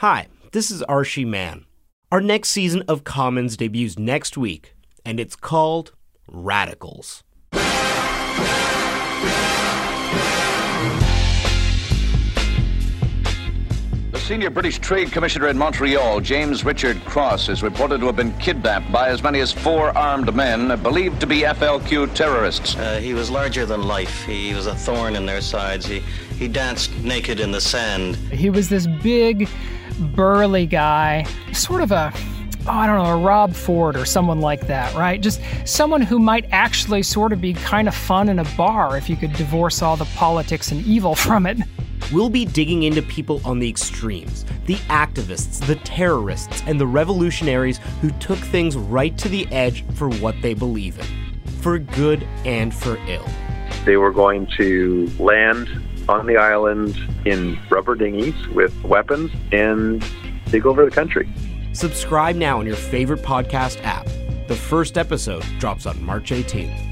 Hi, this is Arshy Mann. Our next season of Commons debuts next week, and it's called Radicals. Senior British Trade Commissioner in Montreal, James Richard Cross, is reported to have been kidnapped by as many as four armed men believed to be FLQ terrorists. Uh, he was larger than life. He was a thorn in their sides. He, he danced naked in the sand. He was this big, burly guy, sort of a oh, I don't know, a Rob Ford or someone like that, right? Just someone who might actually sort of be kind of fun in a bar if you could divorce all the politics and evil from it. We'll be digging into people on the extremes the activists, the terrorists, and the revolutionaries who took things right to the edge for what they believe in, for good and for ill. They were going to land on the island in rubber dinghies with weapons and take over the country. Subscribe now on your favorite podcast app. The first episode drops on March 18th.